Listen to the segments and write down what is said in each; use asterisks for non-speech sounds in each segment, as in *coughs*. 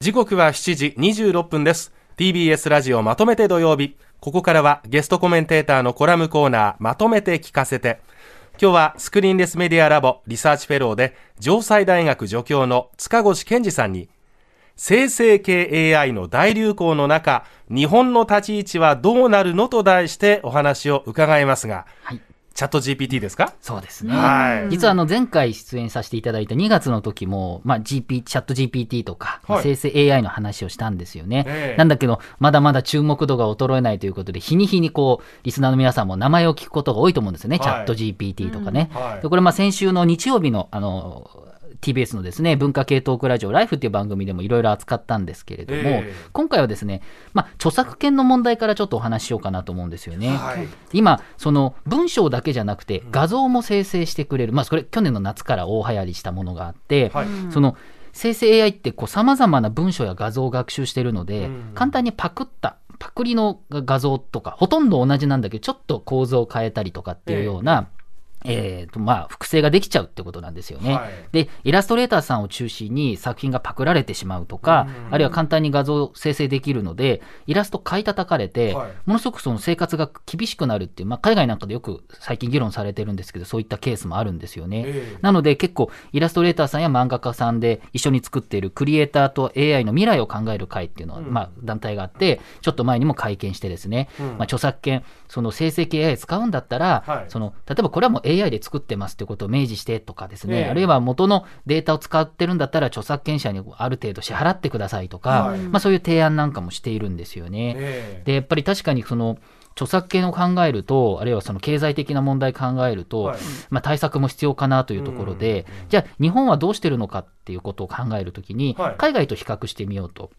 時刻は7時26分です。TBS ラジオまとめて土曜日。ここからはゲストコメンテーターのコラムコーナーまとめて聞かせて。今日はスクリーンレスメディアラボリサーチフェローで城西大学助教の塚越健司さんに生成系 AI の大流行の中日本の立ち位置はどうなるのと題してお話を伺いますが、はい。 ChatGPT ですか？そうですね。はい、実はあの前回出演させていただいた2月の時も、まあ GP、チャット GPT とか、はい、生成 AI の話をしたんですよね。えー、なんだけど、まだまだ注目度が衰えないということで、日に日にこう、リスナーの皆さんも名前を聞くことが多いと思うんですよね。はい、チャット GPT とかね。うん、でこれまあ先週の日曜日の、あの、TBS のですね、文化系トークラジオライフっていう番組でもいろいろ扱ったんですけれども、えー、今回はですね、まあ、著作権の問題からちょっとお話ししようかなと思うんですよね。はい、今、その文章だけじゃなくて画像も生成してくれる、まあ、これ去年の夏から大流行りしたものがあって、はい、その生成 AI ってさまざまな文章や画像を学習してるので、うん、簡単にパクったパクリの画像とかほとんど同じなんだけどちょっと構造を変えたりとかっていうような、えーえーとまあ、複製ができちゃうってことなんですよね、はい、でイラストレーターさんを中心に作品がパクられてしまうとか、あるいは簡単に画像生成できるのでイラスト買い叩かれて、はい、ものすごくその生活が厳しくなるっていう、まあ、海外なんかでよく最近議論されてるんですけどそういったケースもあるんですよね、えー、なので結構イラストレーターさんや漫画家さんで一緒に作っているクリエイターと AI の未来を考える会っていうのは、うん、まあ、団体があってちょっと前にも会見してですね、うん、まあ、著作権その生成系 AI 使うんだったら、はい、その例えばこれはもう AI で作ってますますってことを明示してとかですね、えー、あるいは元のデータを使ってるんだったら著作権者にある程度支払ってくださいとか、はい、まあ、そういう提案なんかもしているんですよね。えー、でやっぱり確かにその著作権を考えると、あるいはその経済的な問題考えると、はい、まあ、対策も必要かなというところで、うん、じゃあ、日本はどうしてるのかっていうことを考えるときに、はい、海外と比較してみようと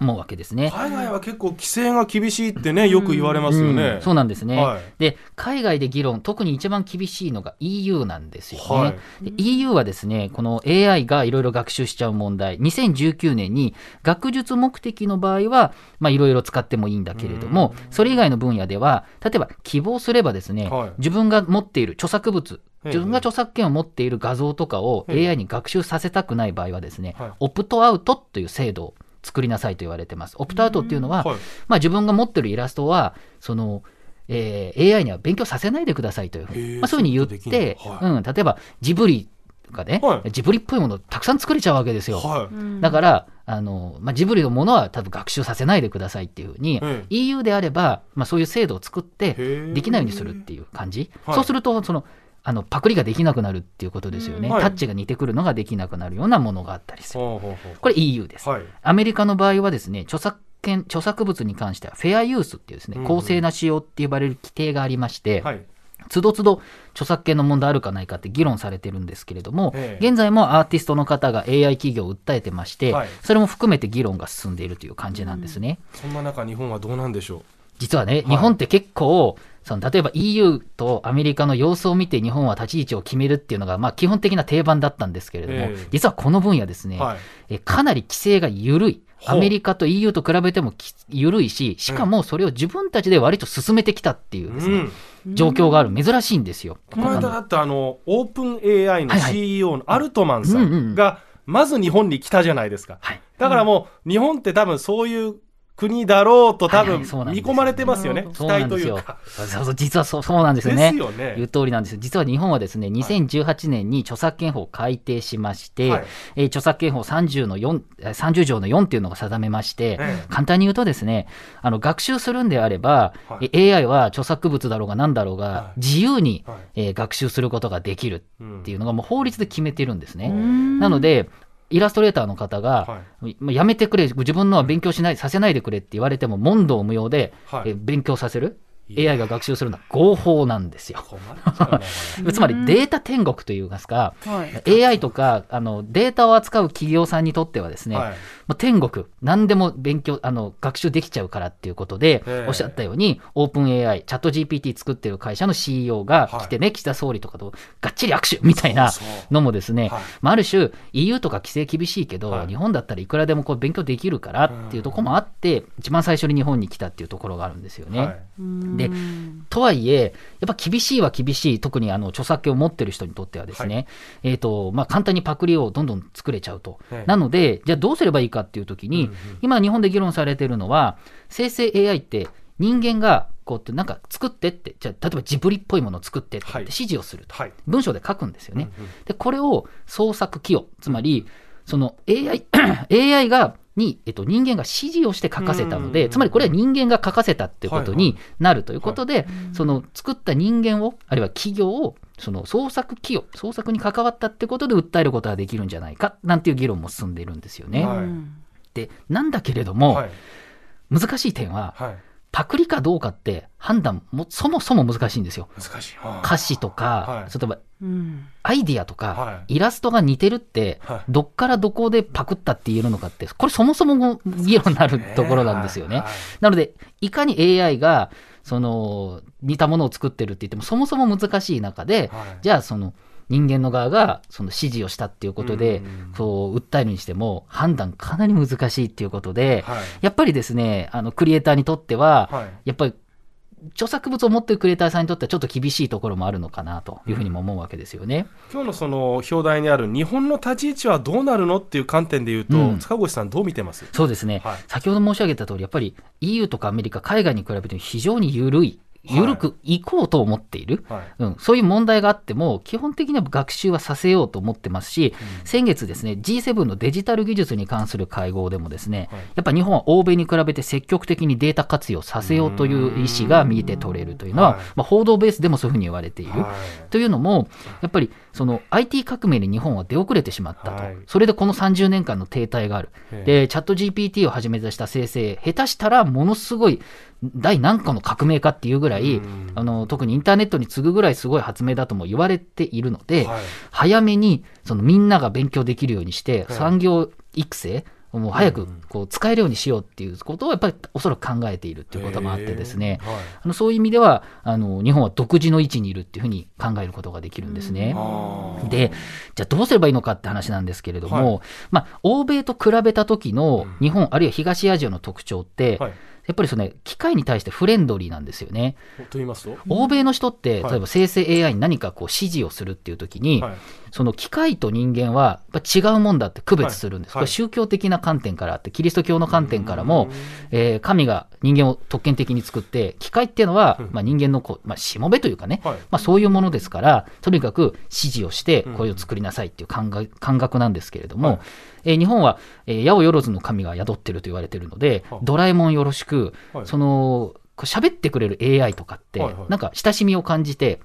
思うわけですね、海外は結構、規制が厳しいってね、よく言われますよね。うんうん、そうなんですね、はい、で、海外で議論、特に一番厳しいのが EU なんですよね。EU はですね、この AI がいろいろ学習しちゃう問題、2019年に学術目的の場合は、まあ、いろいろ使ってもいいんだけれども、それ以外の分野ででは、例えば希望すればですね、はい、自分が持っている著作物、自分が著作権を持っている画像とかを AI に学習させたくない場合はですね、オプトアウトという制度を作りなさいと言われてます。オプトアウトっていうのは、はい、まあ、自分が持ってるイラストは、その、えー、AI には勉強させないでくださいというふうに、まあ、そういうふうに言って、はい、うん、例えばジブリかね、はい、ジブリっぽいものたくさん作れちゃうわけですよ。はい、だからあの、まあ、ジブリのものは多分学習させないでくださいっていうふうに、うん、EU であれば、まあ、そういう制度を作ってできないようにするっていう感じ、はい、そうするとそのあのパクリができなくなるっていうことですよね、はい、タッチが似てくるのができなくなるようなものがあったりする、これ EU です、はい、アメリカの場合はですね著作権著作物に関してはフェアユースっていうですね、公正な使用って呼ばれる規定がありまして、はい。つどつど著作権の問題あるかないかって議論されてるんですけれども、ええ、現在もアーティストの方が AI 企業を訴えてまして、はい、それも含めて議論が進んでいるという感じなんですね。そんな中、日本はどうなんでしょう？実はね、はい、日本って結構、その例えば EU とアメリカの様子を見て日本は立ち位置を決めるっていうのが、まあ、基本的な定番だったんですけれども、えー、実はこの分野ですね、はい、えかなり規制が緩い。アメリカと EU と比べても緩いし、しかもそれを自分たちで割と進めてきたっていうですね、うん。状況がある、珍しいんですよ。この間だってあの、オープン AI の CEO のアルトマンさんが、まず日本に来たじゃないですか。だからもう、日本って多分そういう国だろうと多分見込まれてますよね、期待というか。そうそう実はそうそうなんですよね。よね。言う通りなんです実は日本はですね、2018年に著作権法を改定しまして、はい、えー、著作権法30の4、30条の4っていうのが定めまして、簡単に言うとですね、あの学習するんであれば、はい、AI は著作物だろうが何だろうが、自由に、はい、えー、学習することができるっていうのがもう法律で決めてるんですね。なので、イラストレーターの方が、はい、やめてくれ、自分のは勉強しない、させないでくれって言われても、問答無用で、はい、え勉強させる。AI が学習するのは合法なんですよ。つまりデータ天国といいますか、はい、AI とかあのデータを扱う企業さんにとってはですね、はい、天国、何でも勉強あの学習できちゃうからっていうことで、おっしゃったように、オープン AI、チャット GPT 作ってる会社の CEO が来てね、はい、岸田総理とかとがっちり握手みたいなのもですね、まあ、ある種 EU とか規制厳しいけど、日本だったらいくらでもこう勉強できるからっていうところもあって、一番最初に日本に来たっていうところがあるんですよね。で、とはいえ、やっぱ厳しいは厳しい、特にあの著作権を持ってる人にとってはですね、はい、えっ、ー、と、まあ、簡単にパクリをどんどん作れちゃうと。はい、なので、じゃあどうすればいいかっていうときに、うんうん、今日本で議論されているのは、生成 AI って人間がこうってなんか作ってって、じゃあ例えばジブリっぽいものを作ってって指示をすると、はい、文章で書くんですよね。うんうん、で、これを創作寄与、つまり、その AI, *coughs* AI がに、えっと、人間が指示をして書かせたので、つまりこれは人間が書かせたっていうことになるということで、その作った人間を、あるいは企業を、その創作企業、創作に関わったってことで訴えることができるんじゃないか、なんていう議論も進んでいるんですよね。はい、で、なんだけれども、はい、難しい点は、はいパクリかどうかって判断もそもそも難しいんですよ。難しい。歌詞とか、はい、例えば、アイディアとか、はい、イラストが似てるって、はい、どっからどこでパクったって言えるのかって、これそもそも議論になるところなんですよね。なので、いかに AI が、その、似たものを作ってるって言っても、そもそも難しい中で、じゃあその、人間の側がその指示をしたっていうことで、そう訴えるにしても判断かなり難しいっていうことで、やっぱりですねあのクリエイターにとっては、やっぱり著作物を持っているクリエイターさんにとってはちょっと厳しいところもあるのかなというふうにも思うわけですよね、うん、今日のその表題にある日本の立ち位置はどうなるのっていう観点でいうと、うん、塚越さん、どう見てます？そうですね、はい、先ほど申し上げた通り、やっぱり EU とかアメリカ、海外に比べて非常に緩い緩くいこうと思っている、はい、うん、そういう問題があっても、基本的には学習はさせようと思ってますし、うん、先月ですね、G7 のデジタル技術に関する会合でもですね、はい、やっぱ日本は欧米に比べて積極的にデータ活用させようという意思が見えて取れるというのは、まあ、報道ベースでもそういうふうに言われている。というのも、やっぱりその IT 革命に日本は出遅れてしまったと、それでこの30年間の停滞がある。で、チャット GPT をはじめとした生成、下手したらものすごい第何かの革命かっていうぐらい、あの特にインターネットに次ぐぐらいすごい発明だとも言われているので、はい、早めにそのみんなが勉強できるようにして、産業育成、もう早くこう使えるようにしようっていうことをやっぱりおそらく考えているっていうこともあってですね、はい、あのそういう意味ではあの日本は独自の位置にいるっていうふうに考えることができるんですね。でじゃあどうすればいいのかって話なんですけれども、はい、まあ、欧米と比べた時の日本、あるいは東アジアの特徴って、はいやっぱりその、ね、機械に対してフレンドリーなんですよね。と言いますと？欧米の人って、例えば生成 AI に何かこう指示をするっていうときに、はい、その機械と人間はやっぱ違うもんだって区別するんです。はい、これ宗教的な観点からあって、キリスト教の観点からも、えー、神が人間を特権的に作って、機械っていうのは、まあ、人間のこう、まあ、しもべというかね、はい、まあ、そういうものですから、とにかく指示をして、これを作りなさいっていう感覚なんですけれども、えー、日本は、えー、八百万の神が宿ってると言われてるので、ドラえもんよろしく、その、喋ってくれる AI とかって、なんか親しみを感じて、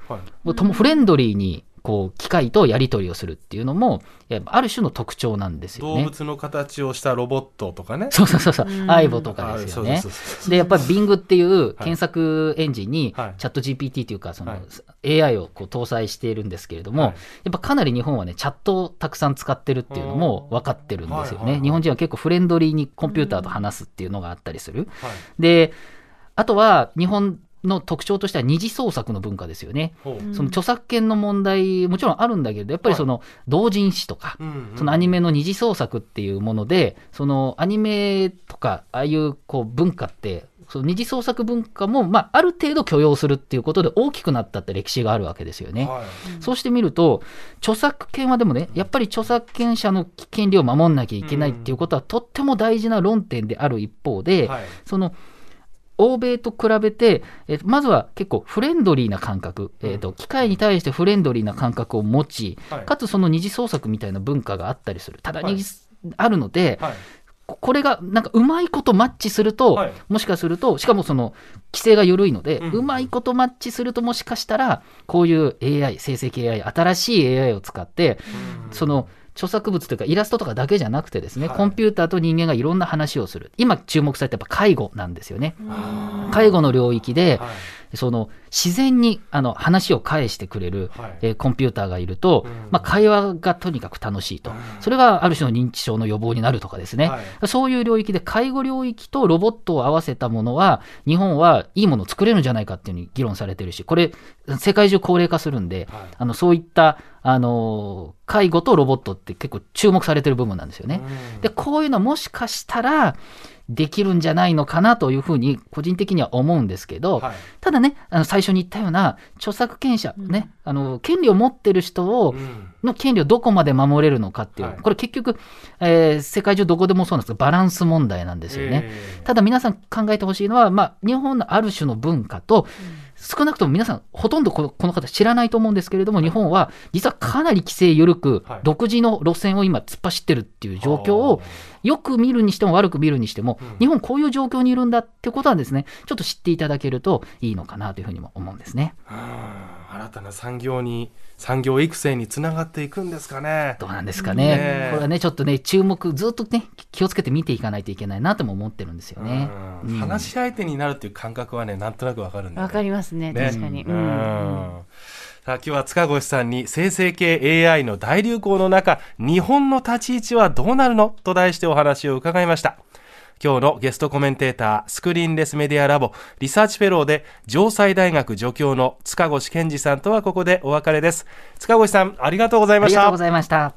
ともフレンドリーにこう機械とやり取りをするっていうのもある種の特徴なんですよね。動物の形をしたロボットとかね。そうそうそうそう、アイボとかですよね。でやっぱり Bing っていう検索エンジンにチャット GPT というかその AI をこう搭載しているんですけれども、やっぱかなり日本はねチャットをたくさん使ってるっていうのも分かってるんですよね。日本人は結構フレンドリーにコンピューターと話すっていうのがあったりする。であとは日本の特徴としては二次創作の文化ですよね。その著作権の問題もちろんあるんだけどやっぱりその同人誌とか、そのアニメの二次創作っていうものでそのアニメとかああいうこう文化ってその二次創作文化も、まあ、ある程度許容するっていうことで大きくなったって歴史があるわけですよね。はい、そうしてみると著作権はでもねやっぱり著作権者の権利を守んなきゃいけないっていうことは、とっても大事な論点である一方で、はい、その欧米と比べて、えー、まずは結構フレンドリーな感覚、えーと、機械に対してフレンドリーな感覚を持ち、はい、かつその二次創作みたいな文化があったりする、ただに、あるので、はい、これがなんかうまいことマッチすると、はい、もしかすると、しかもその規制が緩いので、うん、うまいことマッチすると、もしかしたら、こういう AI、生成 AI、新しい AI を使って、うん、その著作物というかイラストとかだけじゃなくてですね、はい、コンピューターと人間がいろんな話をする。今注目されてやっぱ介護なんですよね。介護の領域で、はいその自然にあの話を返してくれる、はい、えー、コンピューターがいると、うん、まあ、会話がとにかく楽しいと、うん、それがある種の認知症の予防になるとかですね、はい、そういう領域で介護領域とロボットを合わせたものは、日本はいいものを作れるんじゃないかっていうふうに議論されてるし、これ、世界中高齢化するんで、はい、あのそういったあの介護とロボットって結構注目されてる部分なんですよね。でこういうのはもしかしたらできるんじゃないのかなというふうに個人的には思うんですけど、はい、ただねあの最初に言ったような著作権者、ね、あの権利を持ってる人を、の権利をどこまで守れるのかっていう、はい、これ結局、えー、世界中どこでもそうなんですけどバランス問題なんですよね。ただ皆さん考えてほしいのは、まあ、日本のある種の文化と、うん少なくとも皆さん、ほとんどこのこの方知らないと思うんですけれども、日本は実はかなり規制緩く、独自の路線を今突っ走ってるっていう状況を、よく見るにしても悪く見るにしても、日本こういう状況にいるんだってことはですね、ちょっと知っていただけるといいのかなというふうにも思うんですね。新たな産業に産業育成につながっていくんですかね。どうなんですかね。ねこれはね、ちょっとね、注目、ずっとね、気をつけて見ていかないといけないなとも思ってるんですよね。うん、話し相手になるっていう感覚はね、なんとなくわかるんわ、ね、かりますね、確かに。うん、さあ今日は塚越さんに生成系 AI の大流行の中、日本の立ち位置はどうなるのと題してお話を伺いました。今日のゲストコメンテーター、スクリーンレスメディアラボ、リサーチフェローで、城西大学助教の塚越健司さんとはここでお別れです。塚越さん、ありがとうございました。ありがとうございました。